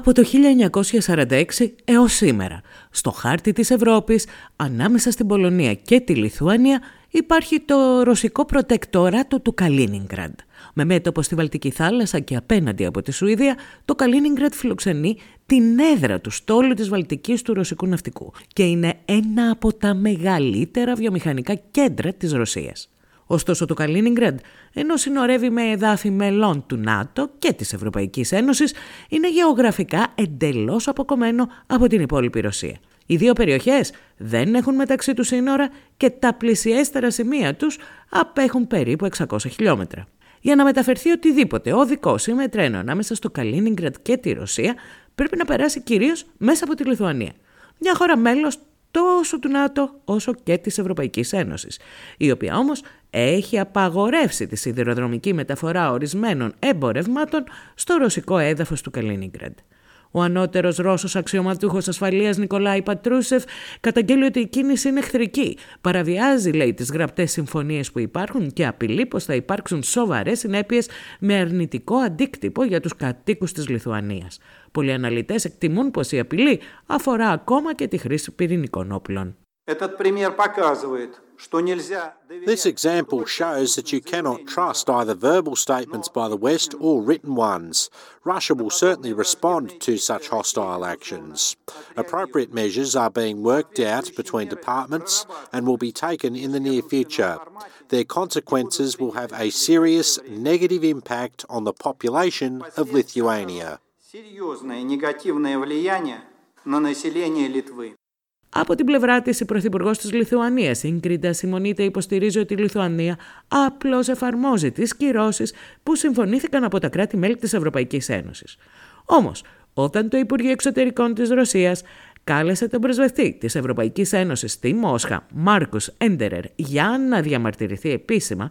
Από το 1946 έως σήμερα, στο χάρτη της Ευρώπης, ανάμεσα στην Πολωνία και τη Λιθουανία, υπάρχει το ρωσικό προτεκτοράτο του Καλίνιγκραντ. Με μέτωπο στη Βαλτική θάλασσα και απέναντι από τη Σουηδία, το Καλίνιγκραντ φιλοξενεί την έδρα του στόλου της Βαλτικής του ρωσικού ναυτικού και είναι ένα από τα μεγαλύτερα βιομηχανικά κέντρα της Ρωσίας. Ωστόσο το Καλίνιγκραντ, ενώ συνορεύει με εδάφη μελών του ΝΑΤΟ και της Ευρωπαϊκής Ένωσης, είναι γεωγραφικά εντελώς αποκομμένο από την υπόλοιπη Ρωσία. Οι δύο περιοχές δεν έχουν μεταξύ τους σύνορα και τα πλησιέστερα σημεία τους απέχουν περίπου 600 χιλιόμετρα. Για να μεταφερθεί οτιδήποτε οδικό ή με τρένο ανάμεσα στο Καλίνιγκρατ και τη Ρωσία, πρέπει να περάσει κυρίως μέσα από τη Λιθουανία. Μια χώρα μέλος τόσο του ΝΑΤΟ όσο και της Ευρωπαϊκής Ένωσης, η οποία όμως έχει απαγορεύσει τη σιδηροδρομική μεταφορά ορισμένων εμπορευμάτων στο ρωσικό έδαφος του Καλίνιγκραντ. Ο ανώτερος Ρώσος αξιωματούχος ασφαλείας Νικολάη Πατρούσεφ καταγγέλει ότι η κίνηση είναι εχθρική. Παραβιάζει, λέει, τις γραπτές συμφωνίες που υπάρχουν και απειλεί πως θα υπάρξουν σοβαρές συνέπειες με αρνητικό αντίκτυπο για τους κατοίκους της Λιθουανίας. Πολλοί αναλυτές εκτιμούν πως η απειλή αφορά ακόμα και τη χρήση πυρηνικών όπλων. This example shows that you cannot trust either verbal statements by the West or written ones. Russia will certainly respond to such hostile actions. Appropriate measures are being worked out between departments and will be taken in the near future. Their consequences will have a serious negative impact on the population of Lithuania. Серьезное негативное влияние на население Литвы. Από την πλευρά της, η Πρωθυπουργός της Λιθουανίας, η Γκρίντα Σιμονίτε, υποστηρίζει ότι η Λιθουανία απλώς εφαρμόζει τις κυρώσεις που συμφωνήθηκαν από τα κράτη-μέλη της Ευρωπαϊκής Ένωσης. Όμως, όταν το Υπουργείο Εξωτερικών της Ρωσίας κάλεσε τον πρεσβευτή της Ευρωπαϊκής Ένωσης στη Μόσχα, Μάρκος Έντερερ, για να διαμαρτυρηθεί επίσημα,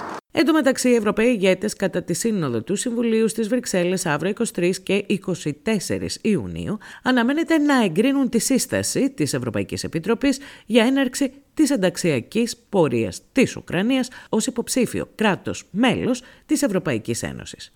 Εν τω μεταξύ, οι Ευρωπαίοι ηγέτες κατά τη Σύνοδο του Συμβουλίου στις Βρυξέλλες αύριο 23 και 24 Ιουνίου αναμένεται να εγκρίνουν τη σύσταση της Ευρωπαϊκής Επιτροπής για έναρξη της ενταξιακής πορείας της Ουκρανίας ως υποψήφιο κράτος μέλος της Ευρωπαϊκής Ένωσης.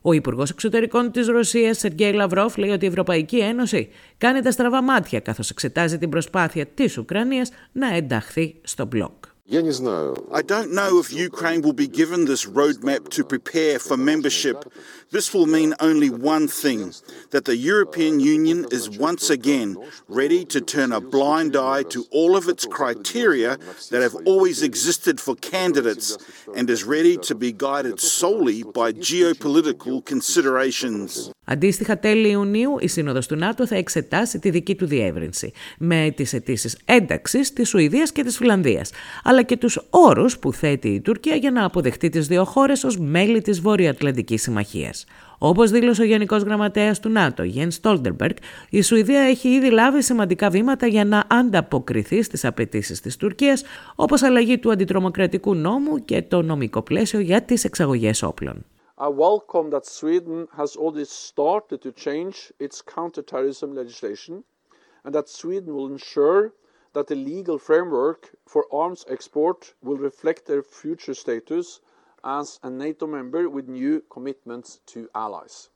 Ο Υπουργός Εξωτερικών της Ρωσίας, Σεργέη Λαυρόφ, λέει ότι η Ευρωπαϊκή Ένωση κάνει τα στραβά μάτια καθώς εξετάζει την προσπάθεια της Ουκρανίας να ενταχθεί στο μπλοκ. I don't know if Ukraine will be given this roadmap to prepare for membership. This will mean only one thing that the European Union is once again ready to turn a blind eye to all of its criteria that have always existed for candidates and is ready to be guided solely by geopolitical considerations. Αντίστοιχα, τέλη Ιουνίου η Σύνοδος του ΝΑΤΟ θα εξετάσει τη δική του διεύρυνση με τις αιτήσει ένταξης της Σουηδίας και της Φιλανδίας. Αλλά και τους όρους που θέτει η Τουρκία για να αποδεχτεί τις δύο χώρες ως μέλη της Βορειοατλαντικής Συμμαχίας. Όπως δήλωσε ο Γενικός Γραμματέας του ΝΑΤΟ, Γιένς Στόλτερμπεργκ, η Σουηδία έχει ήδη λάβει σημαντικά βήματα για να ανταποκριθεί στις απαιτήσεις της Τουρκίας, όπως αλλαγή του αντιτρομοκρατικού νόμου και το νομικό πλαίσιο για τις εξαγωγές όπλων. I welcome that Sweden has already started to change its counterterrorism legislation and that Sweden will ensure that the legal framework for arms export will reflect their future status as a NATO member with new commitments to allies.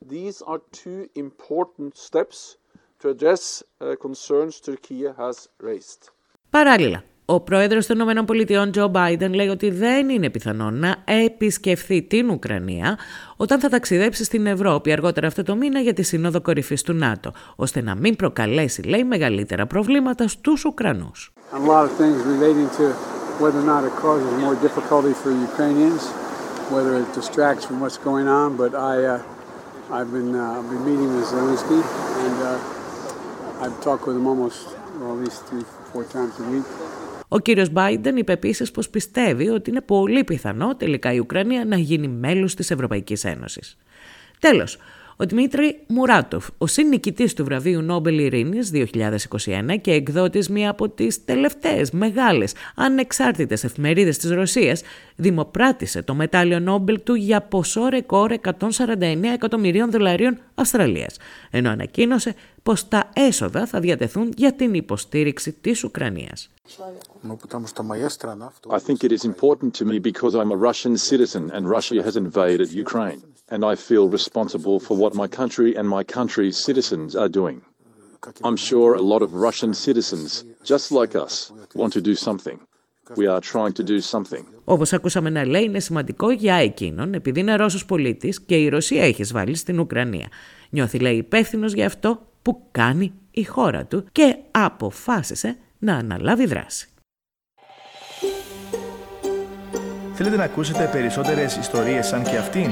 These are two important steps to address uh, concerns Turkey has raised. Παράλληλα, ο πρόεδρος των ΗΠΑ, Τζο Μπάιντεν, λέει ότι δεν είναι πιθανό να επισκεφθεί την Ουκρανία όταν θα ταξιδέψει στην Ευρώπη αργότερα αυτό το μήνα για τη Σύνοδο Κορυφής του ΝΑΤΟ, ώστε να μην προκαλέσει, λέει, μεγαλύτερα προβλήματα στους Ουκρανούς. whether or not it causes more difficulty for Ukrainians, whether it distracts from what's going on. But I, uh, I've been, uh, I've been meeting with Zelensky, and uh, I've talked with him almost well, at least three, four times a week. Ο κύριος Biden είπε επίσης πως πιστεύει ότι είναι πολύ πιθανό τελικά η Ουκρανία να γίνει μέλος της Ευρωπαϊκής Ένωσης. Τέλος, ο Δημήτρη Μουράτοφ, ο συννικητής του βραβείου Νόμπελ Ειρήνης 2021 και εκδότης μία από τις τελευταίες μεγάλες ανεξάρτητες εφημερίδες της Ρωσίας, δημοπράτησε το μετάλλιο Νόμπελ του για ποσό ρεκόρ 149 εκατομμυρίων δολαρίων Αυστραλίας, ενώ ανακοίνωσε πως τα έσοδα θα διατεθούν για την υποστήριξη της Ουκρανίας. I think it is important to me because I'm a Russian citizen and Russia has invaded Ukraine. And I feel responsible for what my country and my country's citizens are doing. I'm sure a lot of Russian citizens, just like us, want to do something. We are trying to do something. Όπως ακούσαμε να λέει, είναι σημαντικό για εκείνον, επειδή είναι Ρώσος πολίτης και η Ρωσία έχει εισβάλει στην Ουκρανία. Νιώθει, λέει, υπεύθυνος για αυτό που κάνει η χώρα του και αποφάσισε να αναλάβει δράση. Θέλετε να ακούσετε περισσότερες ιστορίες σαν και αυτήν;